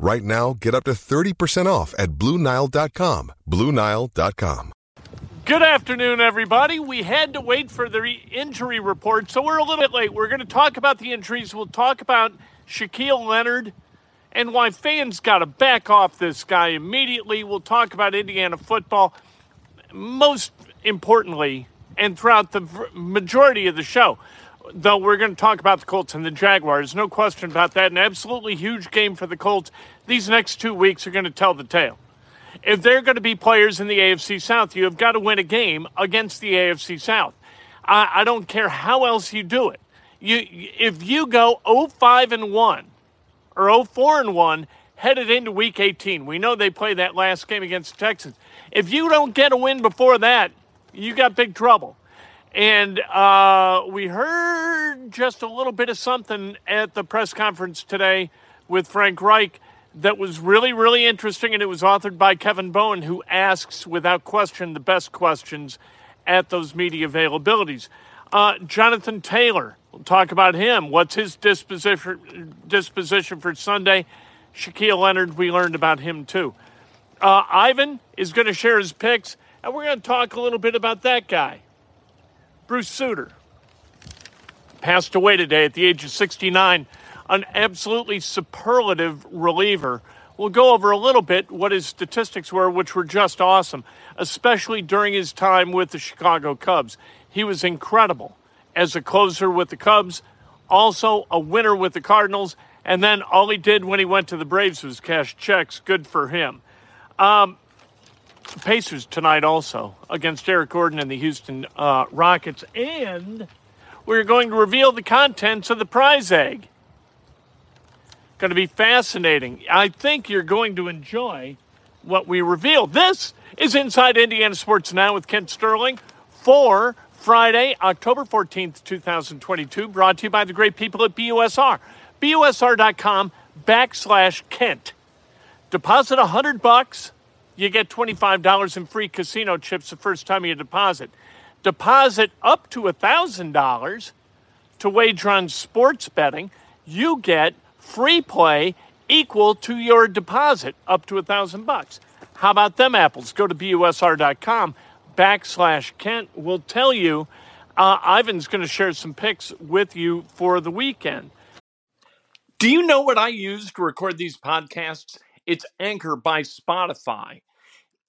Right now, get up to 30% off at BlueNile.com. BlueNile.com. Good afternoon, everybody. We had to wait for the re- injury report, so we're a little bit late. We're going to talk about the injuries. We'll talk about Shaquille Leonard and why fans got to back off this guy immediately. We'll talk about Indiana football. Most importantly, and throughout the majority of the show, though we're going to talk about the Colts and the Jaguars. No question about that. An absolutely huge game for the Colts. These next two weeks are going to tell the tale. If they're going to be players in the AFC South, you have got to win a game against the AFC South. I, I don't care how else you do it. You, if you go 0-5 and 1 or 0-4 and 1 headed into Week 18, we know they play that last game against the Texans. If you don't get a win before that, you got big trouble. And uh, we heard just a little bit of something at the press conference today with Frank Reich that was really, really interesting, and it was authored by Kevin Bowen, who asks, without question, the best questions at those media availabilities. Uh, Jonathan Taylor, we'll talk about him. What's his disposition, disposition for Sunday? Shaquille Leonard, we learned about him too. Uh, Ivan is going to share his picks, and we're going to talk a little bit about that guy. Bruce Sutter passed away today at the age of 69, an absolutely superlative reliever. We'll go over a little bit what his statistics were, which were just awesome, especially during his time with the Chicago Cubs. He was incredible as a closer with the Cubs, also a winner with the Cardinals, and then all he did when he went to the Braves was cash checks. Good for him. Um, Pacers tonight also against Eric Gordon and the Houston uh, Rockets. And we're going to reveal the contents of the prize egg. Going to be fascinating. I think you're going to enjoy what we reveal. This is Inside Indiana Sports Now with Kent Sterling for Friday, October 14th, 2022, brought to you by the great people at BUSR. BUSR.com backslash Kent. Deposit a hundred bucks you get $25 in free casino chips the first time you deposit. Deposit up to $1,000 to wager on sports betting. You get free play equal to your deposit up to 1000 bucks. How about them apples? Go to busr.com backslash Kent. We'll tell you. Uh, Ivan's going to share some picks with you for the weekend. Do you know what I use to record these podcasts? It's Anchor by Spotify.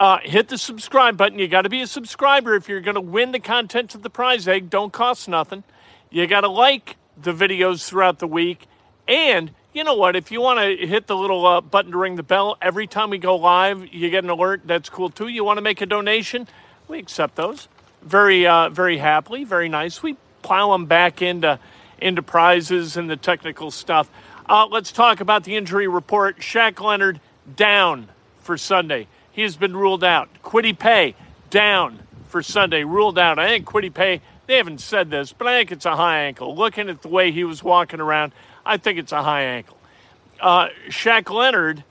Uh, hit the subscribe button. You got to be a subscriber if you're going to win the contents of the prize egg. Don't cost nothing. You got to like the videos throughout the week. And you know what? If you want to hit the little uh, button to ring the bell every time we go live, you get an alert. That's cool too. You want to make a donation? We accept those very, uh, very happily. Very nice. We plow them back into into prizes and the technical stuff. Uh, let's talk about the injury report. Shaq Leonard down for Sunday. He has been ruled out. Kwity Paye down for Sunday, ruled out. I think Kwity Paye, they haven't said this, but I think it's a high ankle. Looking at the way he was walking around, I think it's a high ankle. Uh, Shaq Leonard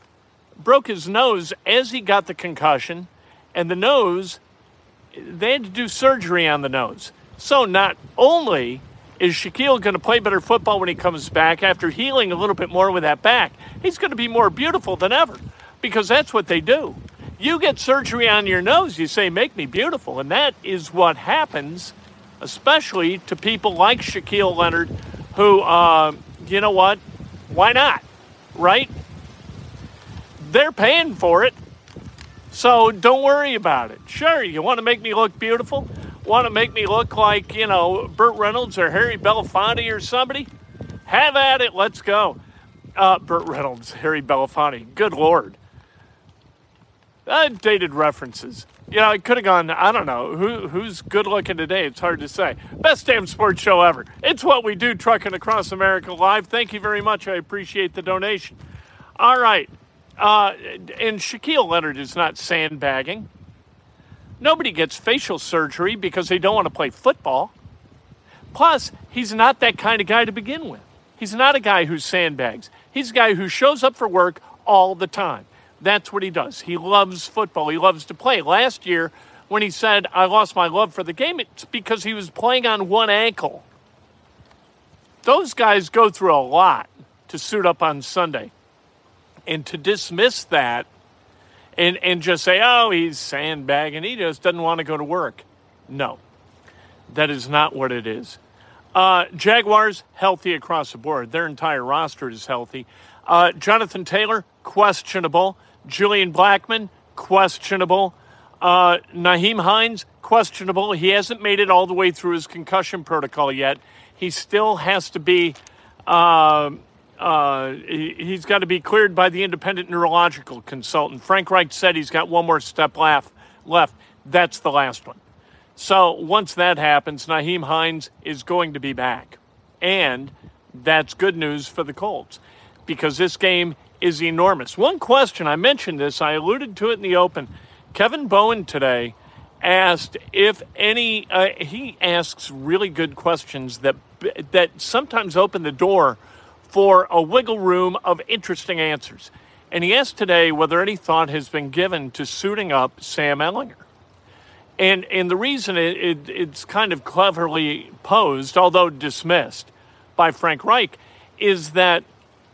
broke his nose as he got the concussion, and the nose, they had to do surgery on the nose. So not only Is Shaquille going to play better football when he comes back after healing a little bit more with that back? He's going to be more beautiful than ever because that's what they do. You get surgery on your nose, you say, Make me beautiful. And that is what happens, especially to people like Shaquille Leonard, who, uh, you know what? Why not? Right? They're paying for it. So don't worry about it. Sure, you want to make me look beautiful? Want to make me look like, you know, Burt Reynolds or Harry Belafonte or somebody? Have at it. Let's go. Uh, Burt Reynolds, Harry Belafonte. Good Lord. Uh, dated references. You know, it could have gone, I don't know, who who's good looking today? It's hard to say. Best damn sports show ever. It's what we do, Trucking Across America Live. Thank you very much. I appreciate the donation. All right. Uh, and Shaquille Leonard is not sandbagging. Nobody gets facial surgery because they don't want to play football. Plus, he's not that kind of guy to begin with. He's not a guy who sandbags. He's a guy who shows up for work all the time. That's what he does. He loves football. He loves to play. Last year, when he said, I lost my love for the game, it's because he was playing on one ankle. Those guys go through a lot to suit up on Sunday. And to dismiss that and, and just say, oh, he's sandbagging, he just doesn't want to go to work. No, that is not what it is. Uh, Jaguars, healthy across the board. Their entire roster is healthy. Uh, Jonathan Taylor, questionable. Julian Blackmon, questionable. Uh, Nyheim Hines, questionable. He hasn't made it all the way through his concussion protocol yet. He still has to be uh, uh, he, has got to be cleared by the independent neurological consultant. Frank Reich said he's got one more step left. Left. That's the last one. So once that happens, Nyheim Hines is going to be back, and that's good news for the Colts because this game is enormous. One question I mentioned this, I alluded to it in the open. Kevin Bowen today asked if any. Uh, he asks really good questions that that sometimes open the door for a wiggle room of interesting answers. And he asked today whether any thought has been given to suiting up Sam Ehlinger. And, and the reason it, it, it's kind of cleverly posed, although dismissed by Frank Reich, is that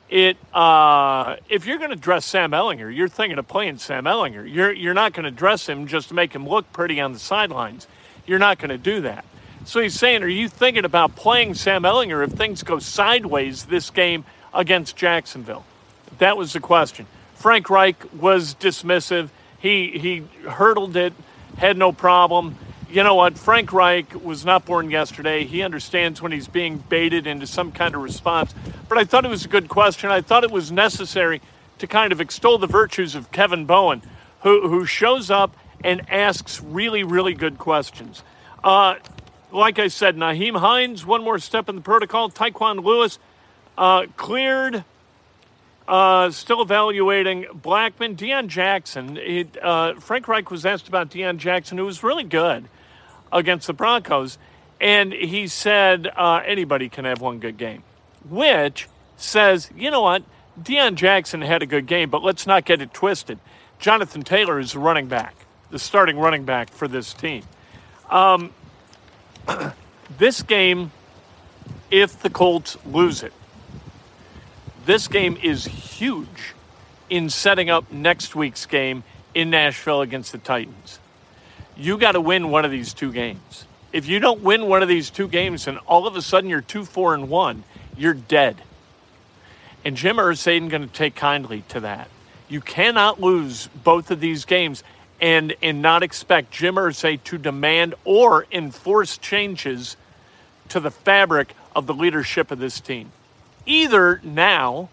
it uh, if you're going to dress Sam Ehlinger, you're thinking of playing Sam Ehlinger. You're, you're not going to dress him just to make him look pretty on the sidelines. You're not going to do that. So he's saying, are you thinking about playing Sam Ehlinger if things go sideways this game against Jacksonville? That was the question. Frank Reich was dismissive. He he hurdled it, had no problem. You know what? Frank Reich was not born yesterday. He understands when he's being baited into some kind of response. But I thought it was a good question. I thought it was necessary to kind of extol the virtues of Kevin Bowen, who, who shows up and asks really, really good questions. Uh, like I said, Nyheim Hines, one more step in the protocol. Tyquan Lewis uh, cleared. Uh, still evaluating Blackmon. Deon Jackson. It, uh, Frank Reich was asked about Deon Jackson, who was really good against the Broncos. And he said uh, anybody can have one good game, which says, you know what? Deon Jackson had a good game, but let's not get it twisted. Jonathan Taylor is the running back, the starting running back for this team. Um, this game, if the Colts lose it, this game is huge in setting up next week's game in Nashville against the Titans. You got to win one of these two games. If you don't win one of these two games and all of a sudden you're 2 4 and 1, you're dead. And Jim Irsay going to take kindly to that. You cannot lose both of these games and and not expect Jim Irsay to demand or enforce changes to the fabric of the leadership of this team, either now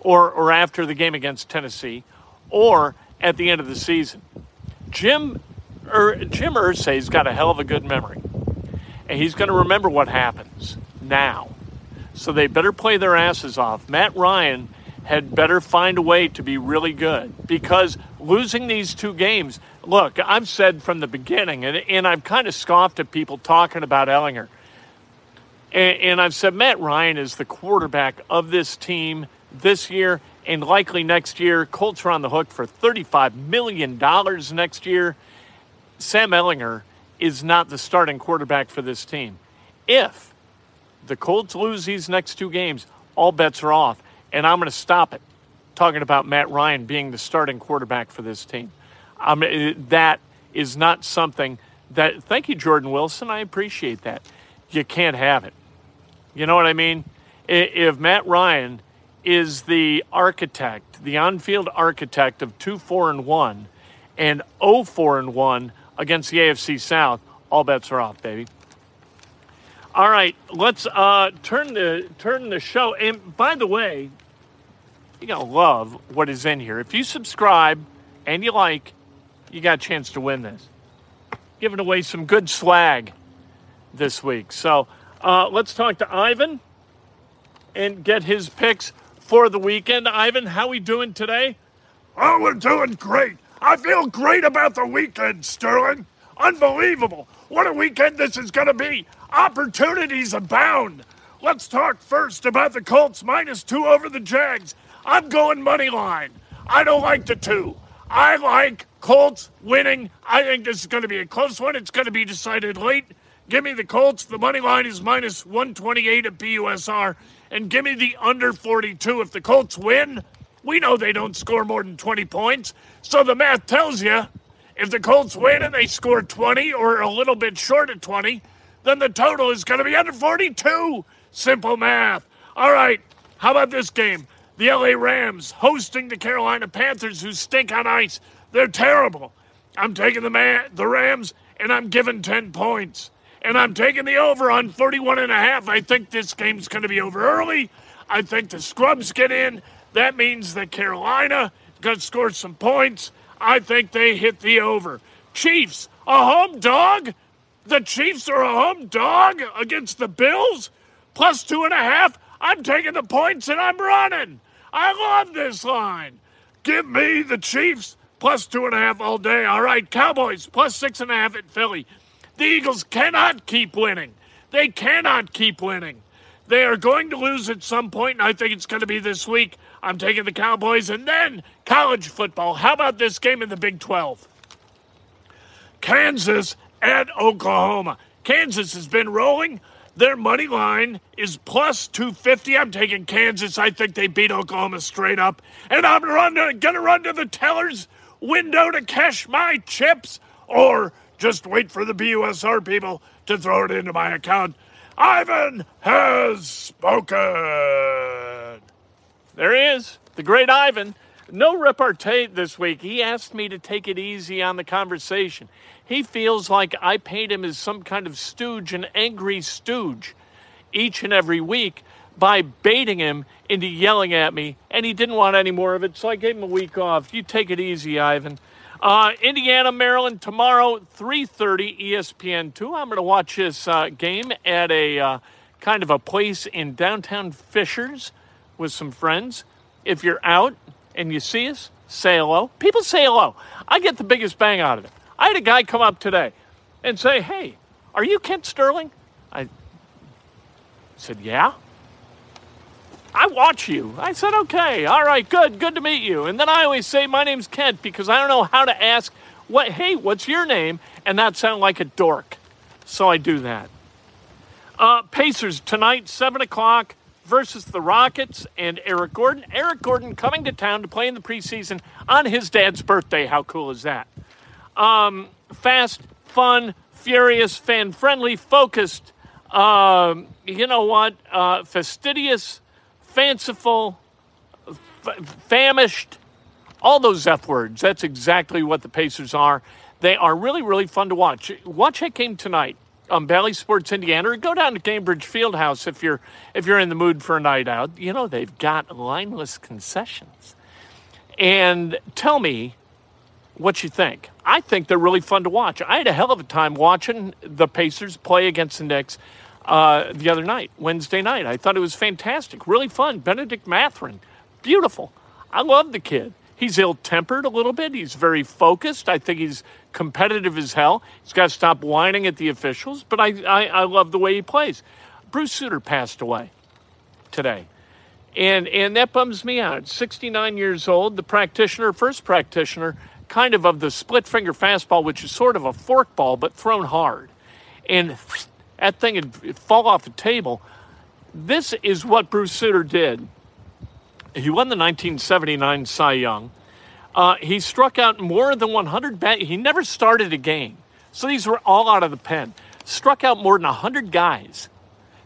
or or after the game against Tennessee, or at the end of the season. Jim er, Jim Irsay's got a hell of a good memory, and he's going to remember what happens now. So they better play their asses off. Matt Ryan had better find a way to be really good because losing these two games, look, I've said from the beginning, and, and I've kind of scoffed at people talking about Ehlinger. And, and I've said Matt Ryan is the quarterback of this team this year and likely next year. Colts are on the hook for $35 million next year. Sam Ehlinger is not the starting quarterback for this team. If the Colts lose these next two games, all bets are off. And I'm going to stop it talking about Matt Ryan being the starting quarterback for this team. Um, that is not something that, thank you, Jordan Wilson. I appreciate that. You can't have it. You know what I mean? If Matt Ryan is the architect, the on field architect of 2 4 and 1 and 0 4 and 1 against the AFC South, all bets are off, baby. All right, let's uh, turn the turn the show. And by the way, you're gonna love what is in here. If you subscribe and you like, you got a chance to win this. Giving away some good swag this week. So uh, let's talk to Ivan and get his picks for the weekend. Ivan, how we doing today? Oh, we're doing great. I feel great about the weekend, Sterling. Unbelievable. What a weekend this is going to be. Opportunities abound. Let's talk first about the Colts minus two over the Jags. I'm going money line. I don't like the two. I like Colts winning. I think this is going to be a close one. It's going to be decided late. Give me the Colts. The money line is minus 128 at BUSR. And give me the under 42. If the Colts win, we know they don't score more than 20 points. So the math tells you if the Colts win and they score 20 or a little bit short of 20, then the total is going to be under 42. Simple math. All right. How about this game? The LA Rams hosting the Carolina Panthers, who stink on ice. They're terrible. I'm taking the, man, the Rams, and I'm giving 10 points and I'm taking the over on 31 and a half. I think this game's going to be over early. I think the scrubs get in. That means that Carolina to score some points. I think they hit the over. Chiefs, a home dog? The Chiefs are a home dog against the Bills? Plus two and a half? I'm taking the points and I'm running. I love this line. Give me the Chiefs plus two and a half all day. All right, Cowboys plus six and a half at Philly. The Eagles cannot keep winning. They cannot keep winning. They are going to lose at some point, and I think it's going to be this week. I'm taking the Cowboys, and then college football. How about this game in the Big 12? Kansas at Oklahoma. Kansas has been rolling. Their money line is plus 250. I'm taking Kansas. I think they beat Oklahoma straight up. And I'm going to run to the teller's window to cash my chips or just wait for the BUSR people to throw it into my account. Ivan has spoken. There he is, the great Ivan. No repartee this week. He asked me to take it easy on the conversation. He feels like I paint him as some kind of stooge, an angry stooge, each and every week by baiting him into yelling at me, and he didn't want any more of it, so I gave him a week off. You take it easy, Ivan. Uh, Indiana, Maryland tomorrow, 3:30 ESPN2. I'm going to watch this uh, game at a uh, kind of a place in downtown Fishers with some friends. If you're out and you see us, say hello. People say hello. I get the biggest bang out of it. I had a guy come up today and say, "Hey, are you Kent Sterling?" I said, "Yeah." I watch you. I said, okay, all right, good, good to meet you. And then I always say, my name's Kent because I don't know how to ask, what, hey, what's your name? And that sound like a dork. So I do that. Uh, Pacers tonight, 7 o'clock versus the Rockets and Eric Gordon. Eric Gordon coming to town to play in the preseason on his dad's birthday. How cool is that? Um, fast, fun, furious, fan friendly, focused. Um, you know what? Uh, fastidious fanciful, f- famished, all those F words. That's exactly what the Pacers are. They are really, really fun to watch. Watch that game tonight on Bally Sports Indiana, or go down to Gainbridge Fieldhouse if you're if you're in the mood for a night out. You know they've got lineless concessions, and tell me what you think. I think they're really fun to watch. I had a hell of a time watching the Pacers play against the Knicks uh, the other night, Wednesday night. I thought it was fantastic, really fun. Bennedict Mathurin, beautiful. I love the kid. He's ill tempered a little bit. He's very focused. I think he's competitive as hell. He's got to stop whining at the officials, but I, I, I love the way he plays. Bruce Sutter passed away today. And, and that bums me out. 69 years old, the practitioner, first practitioner, kind of of the split finger fastball, which is sort of a fork ball, but thrown hard. And that thing would fall off the table. This is what Bruce Sutter did. He won the 1979 Cy Young. Uh, he struck out more than 100 bat. He never started a game, so these were all out of the pen. Struck out more than 100 guys,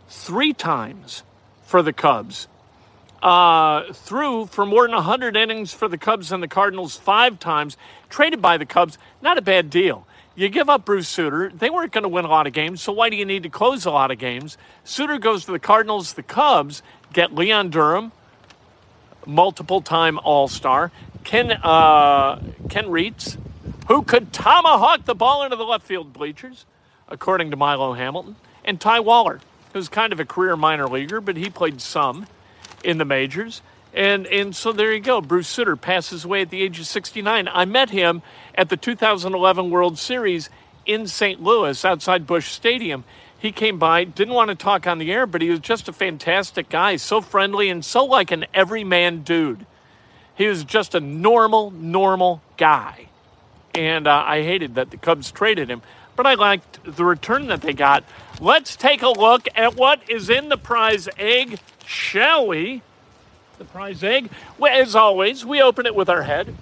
three times for the Cubs. Uh, threw for more than 100 innings for the Cubs and the Cardinals five times. Traded by the Cubs, not a bad deal. You give up Bruce Sutter. They weren't going to win a lot of games, so why do you need to close a lot of games? Sutter goes to the Cardinals. The Cubs get Leon Durham, multiple time All Star, Ken, uh, Ken Reitz, who could tomahawk the ball into the left field bleachers, according to Milo Hamilton, and Ty Waller, who's kind of a career minor leaguer, but he played some in the majors. And, and so there you go. Bruce Sutter passes away at the age of 69. I met him at the 2011 World Series in St. Louis outside Busch Stadium. He came by, didn't want to talk on the air, but he was just a fantastic guy, so friendly and so like an everyman dude. He was just a normal, normal guy. And uh, I hated that the Cubs traded him, but I liked the return that they got. Let's take a look at what is in the prize egg, shall we? the prize egg. Well, as always, we open it with our head.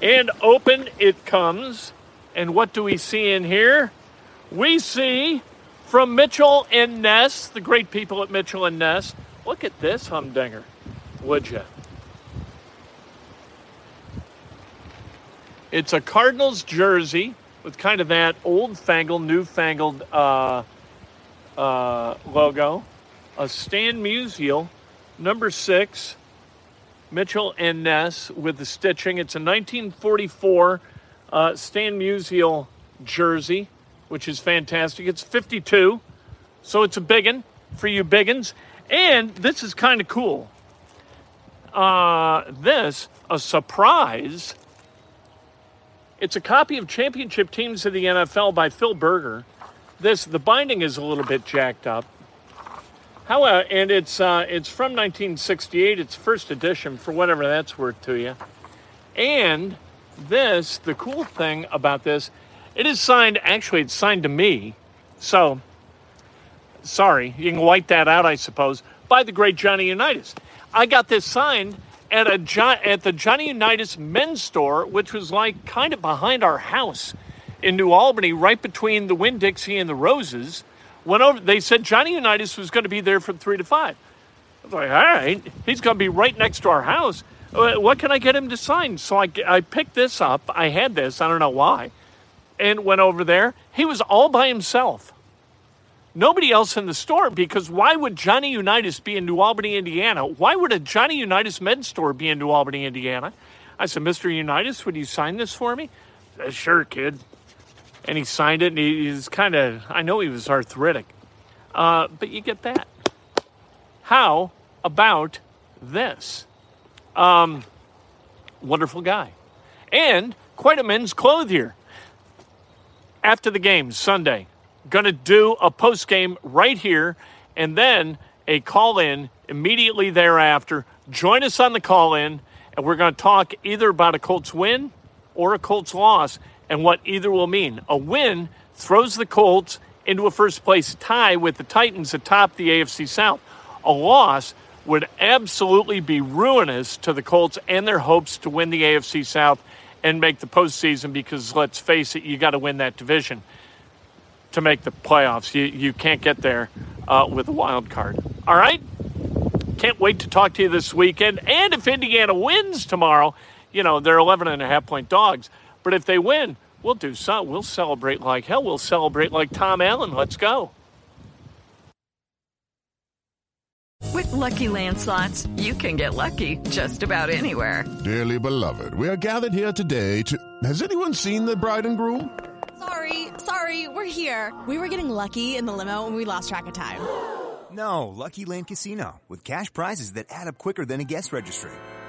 And open it comes. And what do we see in here? We see from Mitchell and Ness, the great people at Mitchell and Ness. Look at this humdinger, would you? It's a Cardinals jersey with kind of that old fangled, newfangled uh, uh, logo a Stan Musial, number six, Mitchell and Ness with the stitching. It's a 1944 uh, Stan Musial jersey, which is fantastic. It's 52, so it's a biggin for you biggins. And this is kind of cool. Uh, this, a surprise. It's a copy of Championship Teams of the NFL by Phil Berger. This, the binding is a little bit jacked up. However, and it's uh, it's from 1968. It's first edition for whatever that's worth to you. And this, the cool thing about this, it is signed. Actually, it's signed to me. So, sorry, you can wipe that out, I suppose. By the great Johnny Unitas. I got this signed at a at the Johnny Unitas men's store, which was like kind of behind our house in New Albany, right between the Winn Dixie and the Roses went over. They said Johnny Unitas was going to be there from three to five. I was like, all right, he's going to be right next to our house. Uh, what can I get him to sign? So I, I picked this up. I had this. I don't know why, and went over there. He was all by himself. Nobody else in the store because why would Johnny Unitas be in New Albany, Indiana? Why would a Johnny Unitas med store be in New Albany, Indiana? I said, Mr. Unitas, would you sign this for me? Said, sure, kid and he signed it. And he's kind of, I know he was arthritic, uh, but you get that. How about this? Um, wonderful guy, and quite a men's clothier. After the game Sunday, going to do a post game right here, and then a call in immediately thereafter. Join us on the call in, and we're going to talk either about a Colts win or a Colts loss and what either will mean. A win throws the Colts into a first place tie with the Titans atop the AFC South. A loss would absolutely be ruinous to the Colts and their hopes to win the AFC South and make the postseason because let's face it, you got to win that division to make the playoffs. You, you can't get there uh, with a wild card. All right? Can't wait to talk to you this weekend. And if Indiana wins tomorrow, you know, they're 11 and a half point dogs. But if they win, we'll do so. We'll celebrate like hell. We'll celebrate like Tom Allen. Let's go. With lucky landslots, you can get lucky just about anywhere. Dearly beloved, we are gathered here today to. Has anyone seen the bride and groom? Sorry, sorry, we're here. We were getting lucky in the limo and we lost track of time. No, Lucky Land Casino, with cash prizes that add up quicker than a guest registry